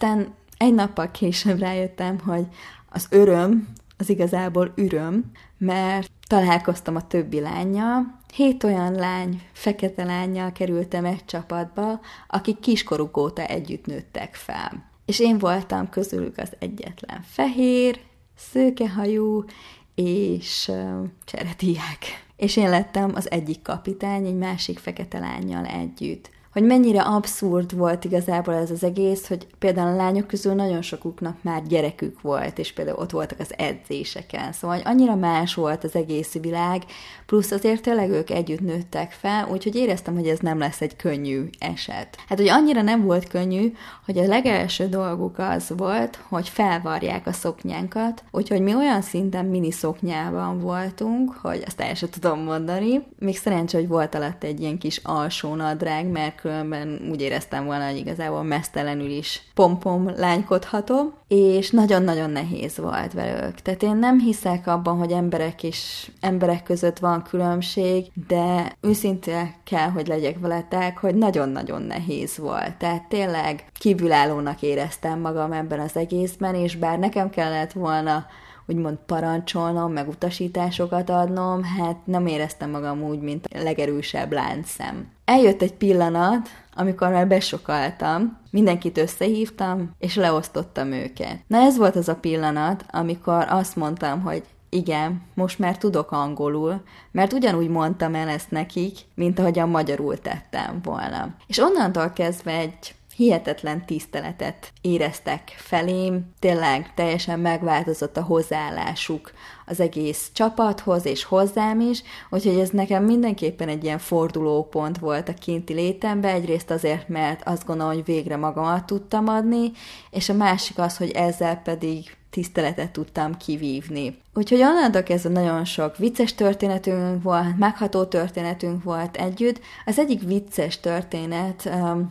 aztán egy nappal később rájöttem, hogy az öröm, az igazából üröm, mert találkoztam a többi lányjal, Hét olyan lány, fekete lányjal kerültem egy csapatba, akik kiskoruk óta együtt nőttek fel. És én voltam közülük az egyetlen fehér, szőkehajú és uh, cserediák. És én lettem az egyik kapitány egy másik fekete lányjal együtt hogy mennyire abszurd volt igazából ez az egész, hogy például a lányok közül nagyon sokuknak már gyerekük volt, és például ott voltak az edzéseken. Szóval hogy annyira más volt az egész világ, plusz azért tényleg ők együtt nőttek fel, úgyhogy éreztem, hogy ez nem lesz egy könnyű eset. Hát, hogy annyira nem volt könnyű, hogy a legelső dolguk az volt, hogy felvarják a szoknyánkat, úgyhogy mi olyan szinten mini szoknyában voltunk, hogy azt el sem tudom mondani. Még szerencsé, hogy volt alatt egy ilyen kis alsó nadrág, mert különben úgy éreztem volna, hogy igazából mesztelenül is pompom lánykodhatom, és nagyon-nagyon nehéz volt velük. Tehát én nem hiszek abban, hogy emberek és emberek között van különbség, de őszinte kell, hogy legyek veletek, hogy nagyon-nagyon nehéz volt. Tehát tényleg kívülállónak éreztem magam ebben az egészben, és bár nekem kellett volna úgymond parancsolnom, meg utasításokat adnom, hát nem éreztem magam úgy, mint a legerősebb láncszem. Eljött egy pillanat, amikor már besokaltam, mindenkit összehívtam, és leosztottam őket. Na ez volt az a pillanat, amikor azt mondtam, hogy igen, most már tudok angolul, mert ugyanúgy mondtam el ezt nekik, mint ahogyan magyarul tettem volna. És onnantól kezdve egy hihetetlen tiszteletet éreztek felém, tényleg teljesen megváltozott a hozzáállásuk az egész csapathoz és hozzám is, úgyhogy ez nekem mindenképpen egy ilyen fordulópont volt a kinti létemben, egyrészt azért, mert azt gondolom, hogy végre magamat tudtam adni, és a másik az, hogy ezzel pedig tiszteletet tudtam kivívni. Úgyhogy onnantól kezdve nagyon sok vicces történetünk volt, megható történetünk volt együtt. Az egyik vicces történet um,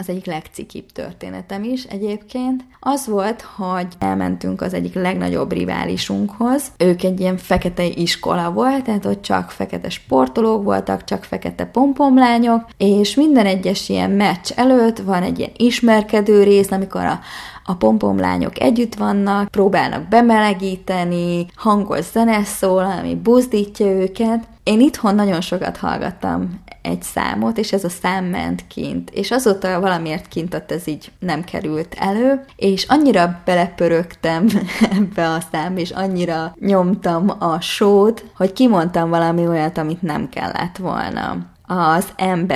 az egyik legcikibb történetem is egyébként, az volt, hogy elmentünk az egyik legnagyobb riválisunkhoz. Ők egy ilyen fekete iskola volt, tehát ott csak fekete sportolók voltak, csak fekete pompomlányok, és minden egyes ilyen meccs előtt van egy ilyen ismerkedő rész, amikor a, a pompomlányok együtt vannak, próbálnak bemelegíteni, hangos zene szól, ami buzdítja őket. Én itthon nagyon sokat hallgattam egy számot, és ez a szám ment kint. És azóta valamiért kint ott ez így nem került elő, és annyira belepörögtem ebbe a szám, és annyira nyomtam a sót, hogy kimondtam valami olyat, amit nem kellett volna az M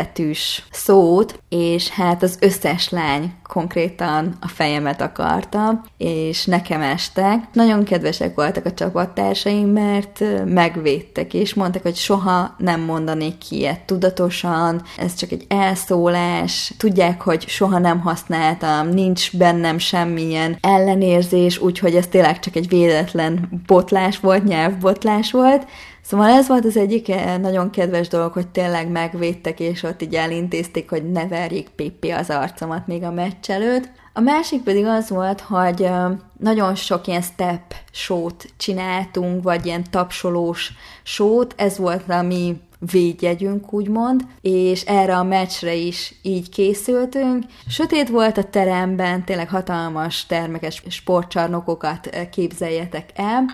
szót, és hát az összes lány konkrétan a fejemet akarta, és nekem estek. Nagyon kedvesek voltak a csapattársaim, mert megvédtek, és mondtak, hogy soha nem mondanék ki ilyet tudatosan, ez csak egy elszólás, tudják, hogy soha nem használtam, nincs bennem semmilyen ellenérzés, úgyhogy ez tényleg csak egy véletlen botlás volt, nyelvbotlás volt, Szóval ez volt az egyik eh, nagyon kedves dolog, hogy tényleg megvédtek, és ott így elintézték, hogy ne verjék Pippi az arcomat még a meccs előtt. A másik pedig az volt, hogy eh, nagyon sok ilyen step sót csináltunk, vagy ilyen tapsolós sót, ez volt a mi védjegyünk, úgymond, és erre a meccsre is így készültünk. Sötét volt a teremben, tényleg hatalmas termekes sportcsarnokokat eh, képzeljetek el,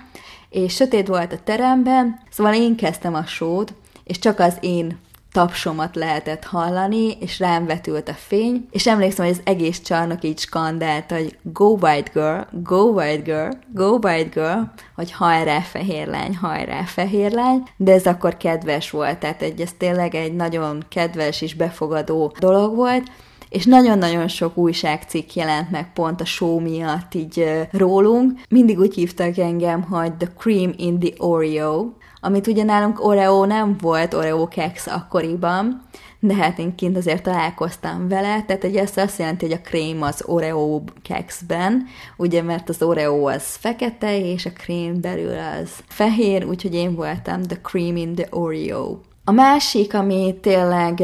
és sötét volt a teremben, szóval én kezdtem a sót, és csak az én tapsomat lehetett hallani, és rám vetült a fény, és emlékszem, hogy az egész csarnok így skandált, hogy go white girl, go white girl, go white girl, hogy hajrá fehér lány, hajrá fehér lány, de ez akkor kedves volt, tehát egy, ez tényleg egy nagyon kedves és befogadó dolog volt, és nagyon-nagyon sok újságcikk jelent meg pont a show miatt így rólunk. Mindig úgy hívtak engem, hogy the cream in the Oreo, amit ugye nálunk Oreo nem volt, Oreo kex akkoriban, de hát én kint azért találkoztam vele, tehát egy ezt azt jelenti, hogy a krém az Oreo kekszben, ugye mert az Oreo az fekete, és a krém belül az fehér, úgyhogy én voltam the cream in the Oreo. A másik, ami tényleg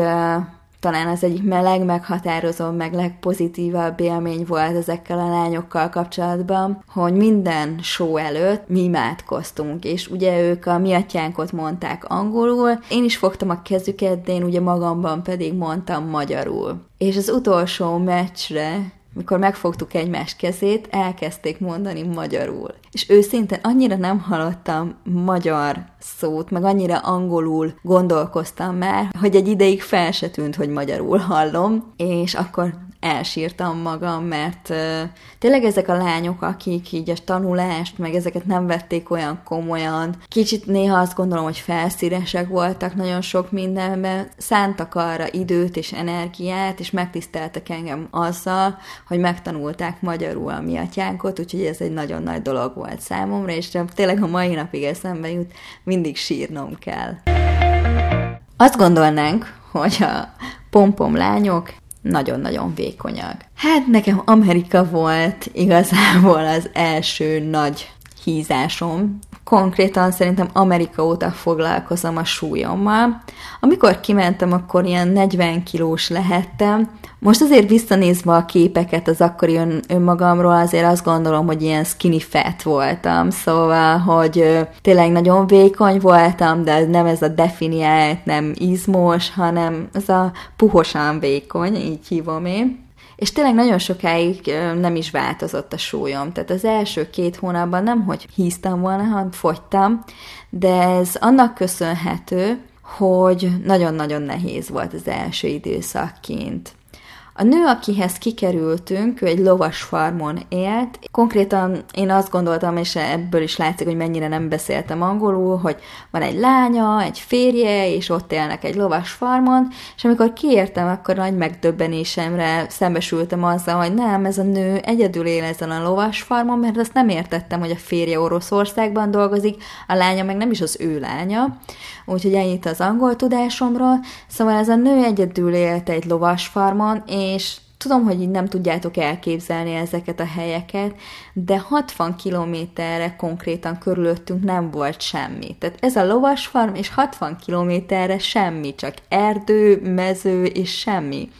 talán az egyik meleg, meghatározó, meg legpozitívabb élmény volt ezekkel a lányokkal kapcsolatban, hogy minden show előtt mi imádkoztunk, és ugye ők a mi atyánkot mondták angolul, én is fogtam a kezüket, de én ugye magamban pedig mondtam magyarul. És az utolsó meccsre mikor megfogtuk egymás kezét, elkezdték mondani magyarul. És őszintén annyira nem hallottam magyar szót, meg annyira angolul gondolkoztam már, hogy egy ideig fel se tűnt, hogy magyarul hallom, és akkor elsírtam magam, mert uh, tényleg ezek a lányok, akik így a tanulást, meg ezeket nem vették olyan komolyan, kicsit néha azt gondolom, hogy felszíresek voltak nagyon sok mindenben, szántak arra időt és energiát, és megtiszteltek engem azzal, hogy megtanulták magyarul a mi atyánkot, úgyhogy ez egy nagyon nagy dolog volt számomra, és tényleg a mai napig eszembe jut, mindig sírnom kell. Azt gondolnánk, hogy a pompom lányok nagyon-nagyon vékonyak. Hát nekem Amerika volt igazából az első nagy hízásom. Konkrétan szerintem Amerika óta foglalkozom a súlyommal. Amikor kimentem, akkor ilyen 40 kilós lehettem. Most azért visszanézve a képeket az akkori ön, önmagamról, azért azt gondolom, hogy ilyen skinny fat voltam. Szóval, hogy ö, tényleg nagyon vékony voltam, de nem ez a definiált, nem izmos, hanem ez a puhosan vékony, így hívom én és tényleg nagyon sokáig nem is változott a súlyom. Tehát az első két hónapban nem, hogy híztam volna, hanem fogytam, de ez annak köszönhető, hogy nagyon-nagyon nehéz volt az első időszak kint. A nő, akihez kikerültünk, ő egy lovas farmon élt. Konkrétan én azt gondoltam, és ebből is látszik, hogy mennyire nem beszéltem angolul, hogy van egy lánya, egy férje, és ott élnek egy lovas farmon, és amikor kiértem, akkor nagy megdöbbenésemre szembesültem azzal, hogy nem, ez a nő egyedül él ezen a lovas farmon, mert azt nem értettem, hogy a férje Oroszországban dolgozik, a lánya meg nem is az ő lánya, úgyhogy ennyit az angol tudásomról. Szóval ez a nő egyedül élt egy lovas farmon, és tudom, hogy így nem tudjátok elképzelni ezeket a helyeket, de 60 kilométerre konkrétan körülöttünk nem volt semmi. Tehát ez a lovasfarm, és 60 kilométerre semmi, csak erdő, mező és semmi.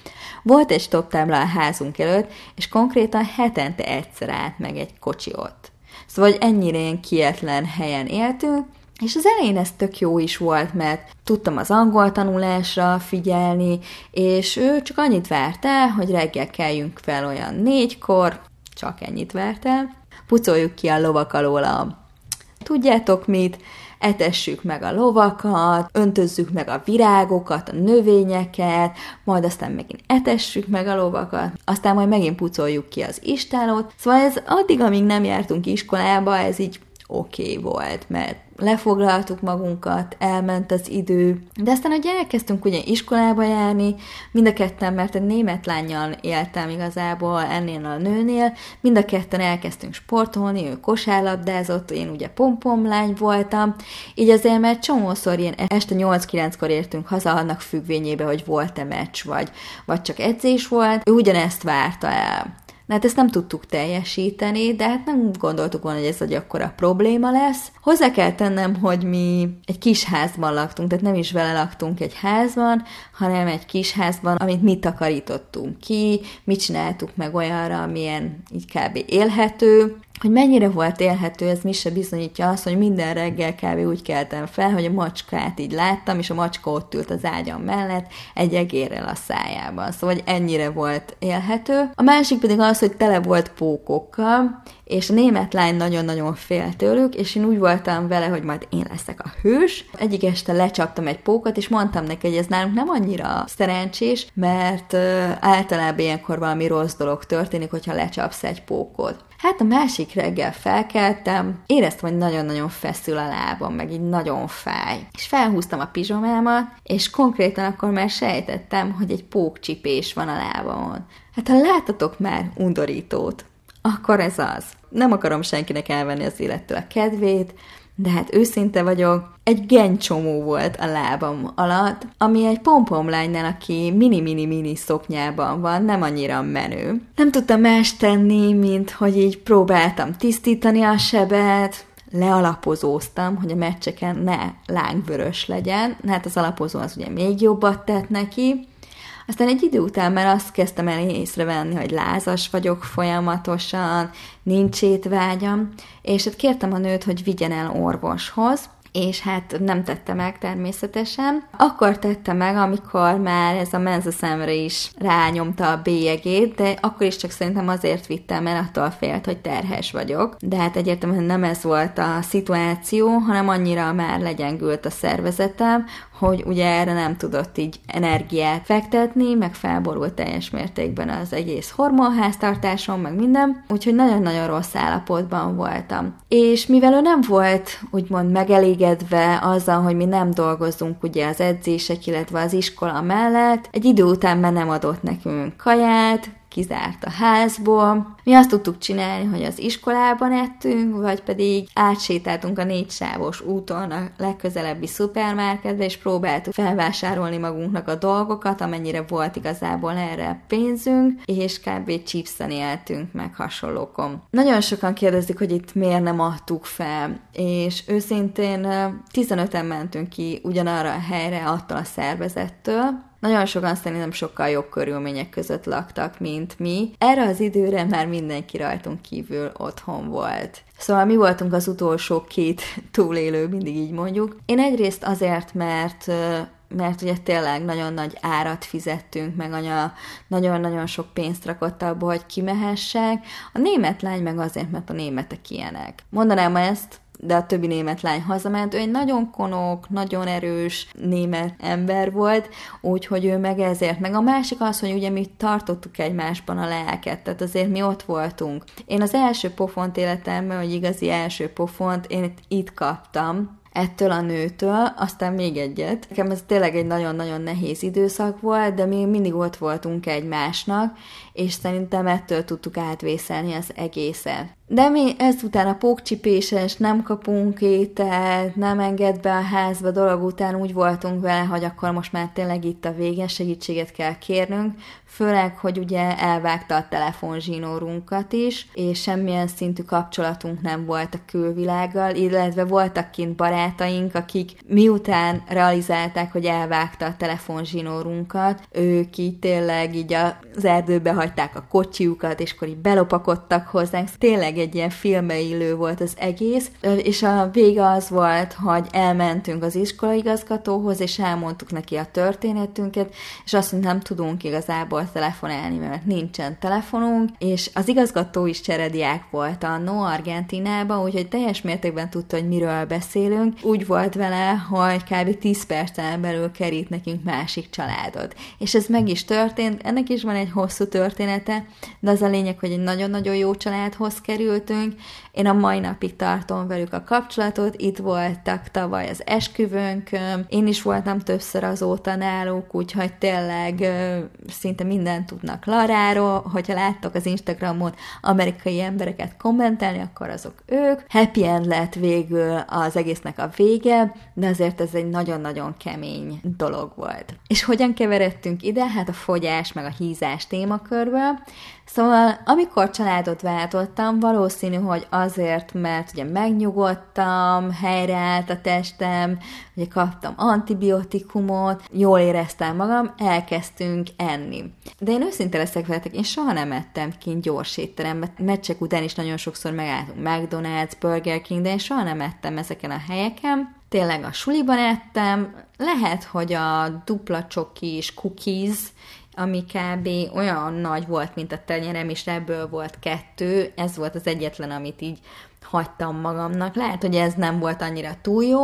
Volt egy stop tábla a házunk előtt, és konkrétan hetente egyszer állt meg egy kocsi ott. Szóval ennyire ilyen kietlen helyen éltünk, és az elején ez tök jó is volt, mert tudtam az angol tanulásra figyelni, és ő csak annyit várt el, hogy reggel keljünk fel olyan négykor, csak ennyit várt el, pucoljuk ki a lovak alól a tudjátok mit, etessük meg a lovakat, öntözzük meg a virágokat, a növényeket, majd aztán megint etessük meg a lovakat, aztán majd megint pucoljuk ki az istálót. Szóval ez addig, amíg nem jártunk iskolába, ez így oké okay volt, mert lefoglaltuk magunkat, elment az idő, de aztán, hogy elkezdtünk ugye iskolába járni, mind a ketten, mert egy német lányjal éltem igazából ennél a nőnél, mind a ketten elkezdtünk sportolni, ő kosárlabdázott, én ugye pompom lány voltam, így azért mert csomószor ilyen este 8-9-kor értünk haza, annak függvényébe, hogy volt-e meccs, vagy, vagy csak edzés volt, ő ugyanezt várta el. Na hát ezt nem tudtuk teljesíteni, de hát nem gondoltuk volna, hogy ez egy akkora probléma lesz. Hozzá kell tennem, hogy mi egy kis házban laktunk, tehát nem is vele laktunk egy házban, hanem egy kis házban, amit mi takarítottunk ki, mit csináltuk meg olyanra, amilyen így kb. élhető, hogy mennyire volt élhető, ez mi se bizonyítja azt, hogy minden reggel kb. úgy keltem fel, hogy a macskát így láttam, és a macska ott ült az ágyam mellett, egy egérrel a szájában. Szóval hogy ennyire volt élhető. A másik pedig az, hogy tele volt pókokkal, és a német lány nagyon-nagyon fél tőlük, és én úgy voltam vele, hogy majd én leszek a hős. Egyik este lecsaptam egy pókot, és mondtam neki, hogy ez nálunk nem annyira szerencsés, mert általában ilyenkor valami rossz dolog történik, hogyha lecsapsz egy pókot. Hát a másik reggel felkeltem, éreztem, hogy nagyon-nagyon feszül a lábam, meg így nagyon fáj. És felhúztam a pizsomámat, és konkrétan akkor már sejtettem, hogy egy pókcsipés van a lábamon. Hát ha láttatok már undorítót, akkor ez az. Nem akarom senkinek elvenni az élettől a kedvét, de hát őszinte vagyok, egy gencsomó volt a lábam alatt, ami egy pompomlánynál, aki mini-mini-mini szoknyában van, nem annyira menő. Nem tudtam más tenni, mint hogy így próbáltam tisztítani a sebet, lealapozóztam, hogy a meccseken ne lángvörös legyen, hát az alapozó az ugye még jobbat tett neki, aztán egy idő után már azt kezdtem el észrevenni, hogy lázas vagyok folyamatosan, nincs étvágyam, és hát kértem a nőt, hogy vigyen el orvoshoz, és hát nem tette meg természetesen. Akkor tette meg, amikor már ez a menza szemre is rányomta a bélyegét, de akkor is csak szerintem azért vittem, mert attól félt, hogy terhes vagyok. De hát egyértelműen nem ez volt a szituáció, hanem annyira már legyengült a szervezetem, hogy ugye erre nem tudott így energiát fektetni, meg felborult teljes mértékben az egész hormonháztartásom, meg minden, úgyhogy nagyon-nagyon rossz állapotban voltam. És mivel ő nem volt úgymond megelégedve azzal, hogy mi nem dolgozunk ugye az edzések, illetve az iskola mellett, egy idő után már nem adott nekünk kaját, kizárt a házból. Mi azt tudtuk csinálni, hogy az iskolában ettünk, vagy pedig átsétáltunk a négy sávos úton a legközelebbi szupermarketbe, és próbáltuk felvásárolni magunknak a dolgokat, amennyire volt igazából erre pénzünk, és kb. chipsen éltünk meg hasonlókon. Nagyon sokan kérdezik, hogy itt miért nem adtuk fel, és őszintén 15-en mentünk ki ugyanarra a helyre attól a szervezettől, nagyon sokan szerintem sokkal jobb körülmények között laktak, mint mi. Erre az időre már mindenki rajtunk kívül otthon volt. Szóval mi voltunk az utolsó két túlélő, mindig így mondjuk. Én egyrészt azért, mert mert ugye tényleg nagyon nagy árat fizettünk, meg anya nagyon-nagyon sok pénzt rakott abba, hogy kimehessek. A német lány meg azért, mert a németek ilyenek. Mondanám ezt, de a többi német lány hazament. Ő egy nagyon konok, nagyon erős német ember volt, úgyhogy ő meg ezért. Meg a másik az, hogy ugye mi tartottuk egymásban a lelket, tehát azért mi ott voltunk. Én az első pofont életemben, hogy igazi első pofont, én itt kaptam, ettől a nőtől, aztán még egyet. Nekem ez tényleg egy nagyon-nagyon nehéz időszak volt, de mi mindig ott voltunk egymásnak, és szerintem ettől tudtuk átvészelni az egészet. De mi ezután a pókcsipéses, nem kapunk ételt, nem enged be a házba dolog után úgy voltunk vele, hogy akkor most már tényleg itt a vége, segítséget kell kérnünk, főleg, hogy ugye elvágta a telefonzsinórunkat is, és semmilyen szintű kapcsolatunk nem volt a külvilággal, illetve voltak kint barátaink, akik miután realizálták, hogy elvágta a telefonzsinórunkat, ők így tényleg így az erdőbe hagyták a kocsiukat, és akkor így belopakodtak hozzánk. Tényleg egy ilyen filmbe volt az egész, és a vége az volt, hogy elmentünk az iskolaigazgatóhoz, és elmondtuk neki a történetünket, és azt mondta, nem tudunk igazából telefonálni, mert nincsen telefonunk, és az igazgató is cserediák volt a No Argentinában, úgyhogy teljes mértékben tudta, hogy miről beszélünk. Úgy volt vele, hogy kb. 10 percen belül kerít nekünk másik családot. És ez meg is történt, ennek is van egy hosszú története, de az a lényeg, hogy egy nagyon-nagyon jó családhoz kerültünk. Én a mai napig tartom velük a kapcsolatot, itt voltak tavaly az esküvőnkön, én is voltam többször azóta náluk, úgyhogy tényleg szinte mindent tudnak Laráról, hogyha láttok az Instagramon amerikai embereket kommentelni, akkor azok ők. Happy end lett végül az egésznek a vége, de azért ez egy nagyon-nagyon kemény dolog volt. És hogyan keveredtünk ide? Hát a fogyás meg a hízás témakörből. Szóval, amikor családot váltottam, valószínű, hogy azért, mert ugye megnyugodtam, helyreállt a testem, ugye kaptam antibiotikumot, jól éreztem magam, elkezdtünk enni. De én őszinte leszek veletek, én soha nem ettem kint gyors étterembe, meccsek után is nagyon sokszor megálltunk McDonald's, Burger King, de én soha nem ettem ezeken a helyeken. Tényleg a suliban ettem, lehet, hogy a dupla csokis cookies, ami kb. olyan nagy volt, mint a tenyerem, és ebből volt kettő, ez volt az egyetlen, amit így hagytam magamnak. Lehet, hogy ez nem volt annyira túl jó,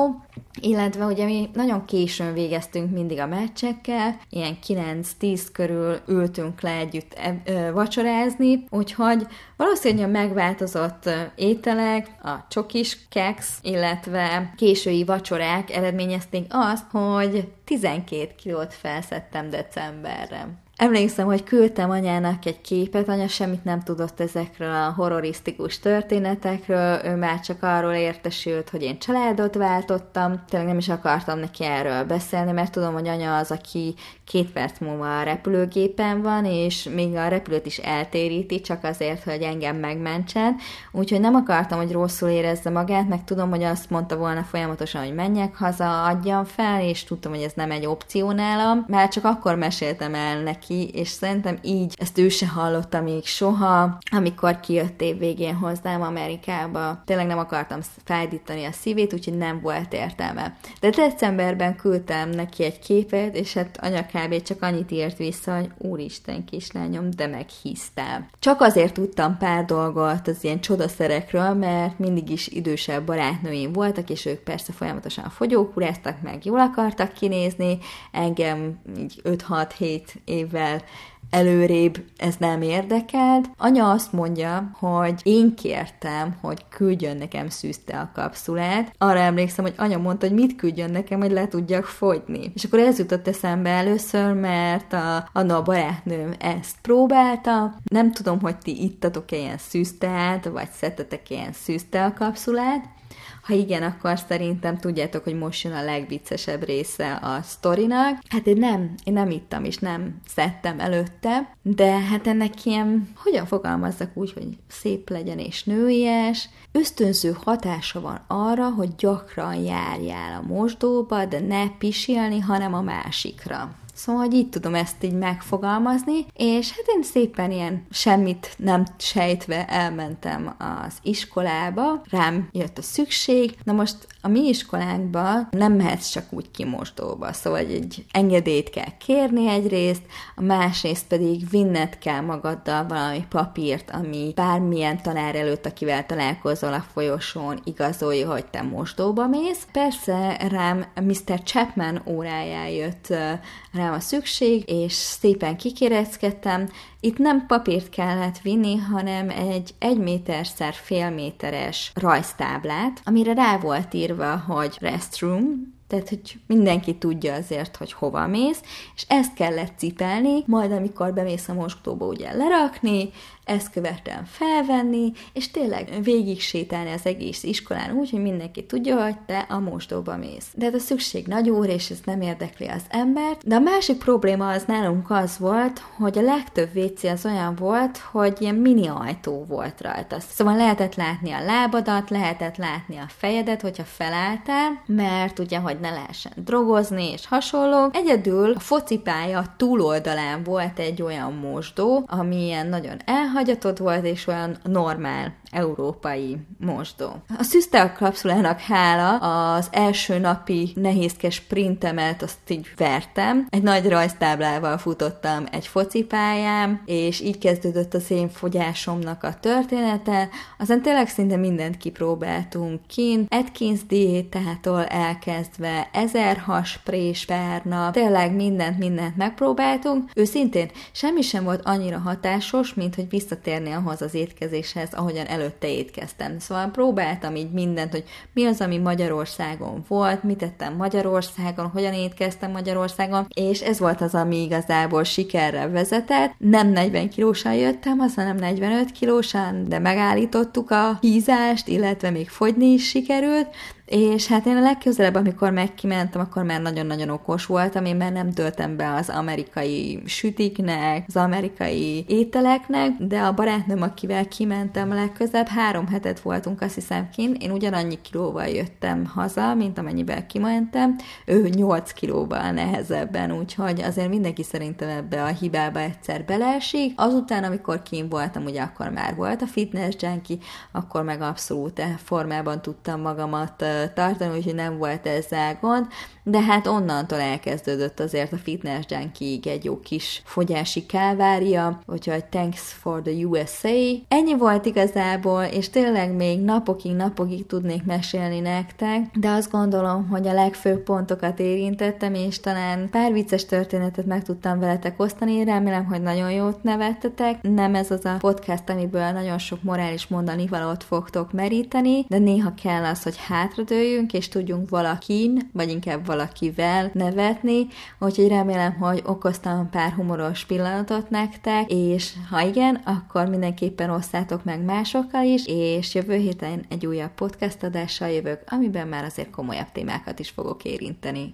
illetve ugye mi nagyon későn végeztünk mindig a meccsekkel, ilyen 9-10 körül ültünk le együtt e- vacsorázni, úgyhogy valószínűleg megváltozott ételek, a csokis keks, illetve késői vacsorák eredményezték azt, hogy 12 kilót felszettem decemberre. Emlékszem, hogy küldtem anyának egy képet, anya semmit nem tudott ezekről a horrorisztikus történetekről, ő már csak arról értesült, hogy én családot váltottam, tényleg nem is akartam neki erről beszélni, mert tudom, hogy anya az, aki két perc múlva a repülőgépen van, és még a repülőt is eltéríti, csak azért, hogy engem megmentsen, úgyhogy nem akartam, hogy rosszul érezze magát, meg tudom, hogy azt mondta volna folyamatosan, hogy menjek haza, adjam fel, és tudtam, hogy ez nem egy opció nálam, már csak akkor meséltem el neki neki, és szerintem így ezt ő se hallotta még soha, amikor kijött év végén hozzám Amerikába. Tényleg nem akartam fájdítani a szívét, úgyhogy nem volt értelme. De decemberben küldtem neki egy képet, és hát anya kb. csak annyit írt vissza, hogy úristen kislányom, de meghisztál. Csak azért tudtam pár dolgot az ilyen csodaszerekről, mert mindig is idősebb barátnőim voltak, és ők persze folyamatosan fogyókuráztak, meg jól akartak kinézni, engem így 5-6-7 évvel előrébb ez nem érdekelt. Anya azt mondja, hogy én kértem, hogy küldjön nekem szűzte a kapszulát. Arra emlékszem, hogy anya mondta, hogy mit küldjön nekem, hogy le tudjak fogyni. És akkor ez jutott eszembe először, mert a, Anna a barátnőm ezt próbálta. Nem tudom, hogy ti ittatok-e ilyen szűzteát, vagy szettetek ilyen szűzte a kapszulát, ha igen, akkor szerintem tudjátok, hogy most jön a legviccesebb része a sztorinak. Hát én nem, én nem ittam és nem szedtem előtte, de hát ennek ilyen, hogyan fogalmazzak úgy, hogy szép legyen és nőies, ösztönző hatása van arra, hogy gyakran járjál a mosdóba, de ne pisilni, hanem a másikra. Szóval, hogy így tudom ezt így megfogalmazni, és hát én szépen ilyen semmit nem sejtve elmentem az iskolába, rám jött a szükség, na most a mi iskolánkban nem mehetsz csak úgy kimosdóba, szóval egy engedélyt kell kérni egyrészt, a másrészt pedig vinned kell magaddal valami papírt, ami bármilyen tanár előtt, akivel találkozol a folyosón, igazolja, hogy te mosdóba mész. Persze rám Mr. Chapman órájá jött rám a szükség, és szépen kikéreckedtem. Itt nem papírt kellett vinni, hanem egy egy méterszer fél méteres rajztáblát, amire rá volt írva, hogy restroom, tehát, hogy mindenki tudja azért, hogy hova mész, és ezt kellett cipelni, majd amikor bemész a mosdóba ugye lerakni, ezt követően felvenni, és tényleg végig sétálni az egész iskolán úgy, hogy mindenki tudja, hogy te a mosdóba mész. De ez a szükség nagy úr, és ez nem érdekli az embert. De a másik probléma az nálunk az volt, hogy a legtöbb WC az olyan volt, hogy ilyen mini ajtó volt rajta. Szóval lehetett látni a lábadat, lehetett látni a fejedet, hogyha felálltál, mert ugye, hogy ne lehessen drogozni és hasonló. Egyedül a focipálya túloldalán volt egy olyan mosdó, ami ilyen nagyon elhagyott, hagyatott volt, és olyan normál európai mosdó. A szüzte kapszulának hála az első napi nehézkes sprintemet azt így vertem. Egy nagy rajztáblával futottam egy focipályám, és így kezdődött az én fogyásomnak a története. Aztán tényleg szinte mindent kipróbáltunk kint. Atkins diétától elkezdve ezer hasprés per nap, tényleg mindent, mindent megpróbáltunk. Őszintén semmi sem volt annyira hatásos, mint hogy visszatérni ahhoz az étkezéshez, ahogyan előtte étkeztem. Szóval próbáltam így mindent, hogy mi az, ami Magyarországon volt, mit tettem Magyarországon, hogyan étkeztem Magyarországon, és ez volt az, ami igazából sikerre vezetett. Nem 40 kilósan jöttem, aztán nem 45 kilósan, de megállítottuk a hízást, illetve még fogyni is sikerült, és hát én a legközelebb, amikor megkimentem, akkor már nagyon-nagyon okos voltam, én már nem töltem be az amerikai sütiknek, az amerikai ételeknek, de a barátnőm, akivel kimentem legközelebb, három hetet voltunk azt hiszem kint, én ugyanannyi kilóval jöttem haza, mint amennyivel kimentem, ő 8 kilóval nehezebben, úgyhogy azért mindenki szerintem ebbe a hibába egyszer beleesik. Azután, amikor kim voltam, ugye akkor már volt a fitness junkie, akkor meg abszolút formában tudtam magamat tartani, úgyhogy nem volt ezzel gond, de hát onnantól elkezdődött azért a fitness junkiig egy jó kis fogyási kávária, úgyhogy thanks for the USA. Ennyi volt igazából, és tényleg még napokig, napokig tudnék mesélni nektek, de azt gondolom, hogy a legfőbb pontokat érintettem, és talán pár vicces történetet meg tudtam veletek osztani, remélem, hogy nagyon jót nevettetek. Nem ez az a podcast, amiből nagyon sok morális mondani valót fogtok meríteni, de néha kell az, hogy hátradőljünk, és tudjunk valakin, vagy inkább valakivel nevetni, úgyhogy remélem, hogy okoztam pár humoros pillanatot nektek, és ha igen, akkor mindenképpen osszátok meg másokkal is, és jövő héten egy újabb podcast adással jövök, amiben már azért komolyabb témákat is fogok érinteni.